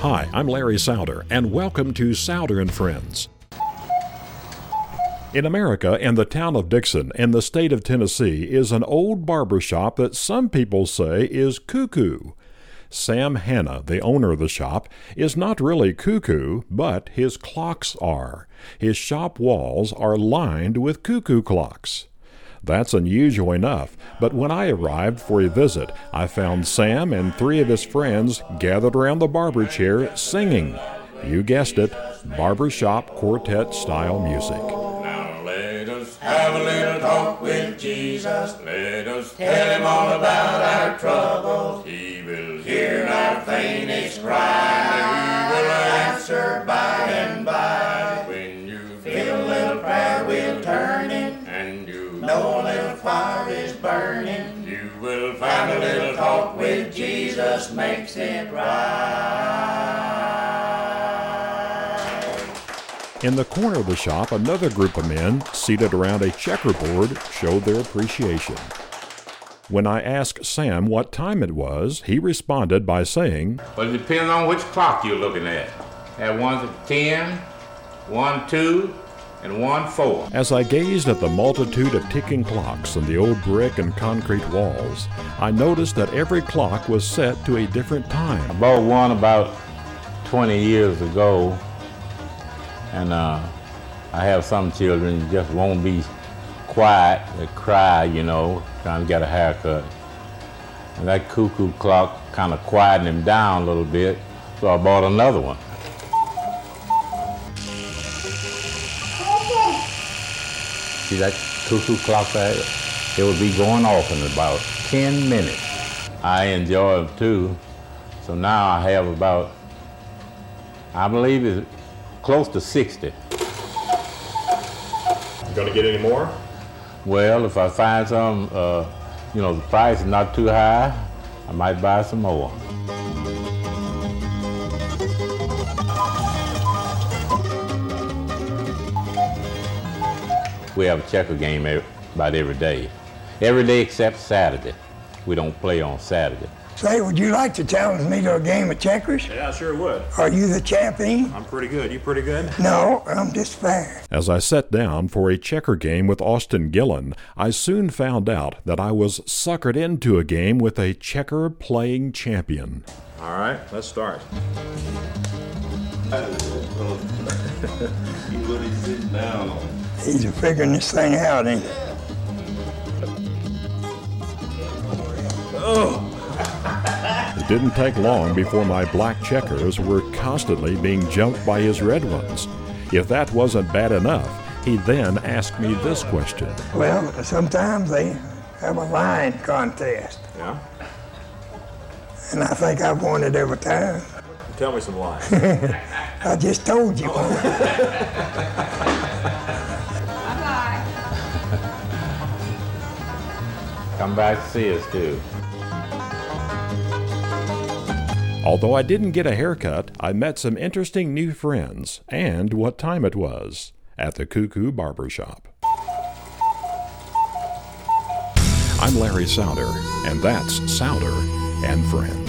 I'm Larry Souder, and welcome to Souder and Friends. In America in the town of Dickson in the state of Tennessee is an old barber shop that some people say is cuckoo. Sam Hanna, the owner of the shop, is not really cuckoo, but his clocks are. His shop walls are lined with cuckoo clocks. That's unusual enough, but when I arrived for a visit, I found Sam and three of his friends gathered around the barber chair singing. You guessed it, barbershop quartet style music. Now let us have a little talk with Jesus. Let us tell him all about our troubles. He will hear our faintest cry. With Jesus makes it right. In the corner of the shop, another group of men, seated around a checkerboard, showed their appreciation. When I asked Sam what time it was, he responded by saying, Well, it depends on which clock you're looking at. Have ones at 10, one 2, and one 4. As I gazed at the multitude of ticking clocks on the old brick and concrete walls, I noticed that every clock was set to a different time. I bought one about 20 years ago, and uh, I have some children who just won't be quiet. They cry, you know, trying to get a haircut. And that cuckoo clock kind of quieted them down a little bit, so I bought another one. See that cuckoo clock there? It will be going off in about 10 minutes. I enjoy it too. So now I have about, I believe it's close to 60. You gonna get any more? Well, if I find some, uh, you know, the price is not too high, I might buy some more. We have a checker game ev- about every day. Every day except Saturday. We don't play on Saturday. Say, would you like to challenge me to a game of checkers? Yeah, I sure would. Are you the champion? I'm pretty good. You pretty good? No, I'm just fair. As I sat down for a checker game with Austin Gillen, I soon found out that I was suckered into a game with a checker playing champion. All right, let's start. He's figuring this thing out, ain't he? It didn't take long before my black checkers were constantly being jumped by his red ones. If that wasn't bad enough, he then asked me this question. Well, sometimes they have a line contest, Yeah? and I think I've won it every time. Tell me some lines. I just told you. Come back to see us too. Although I didn't get a haircut, I met some interesting new friends and what time it was at the Cuckoo Barber Shop. I'm Larry Souder, and that's Souder and Friends.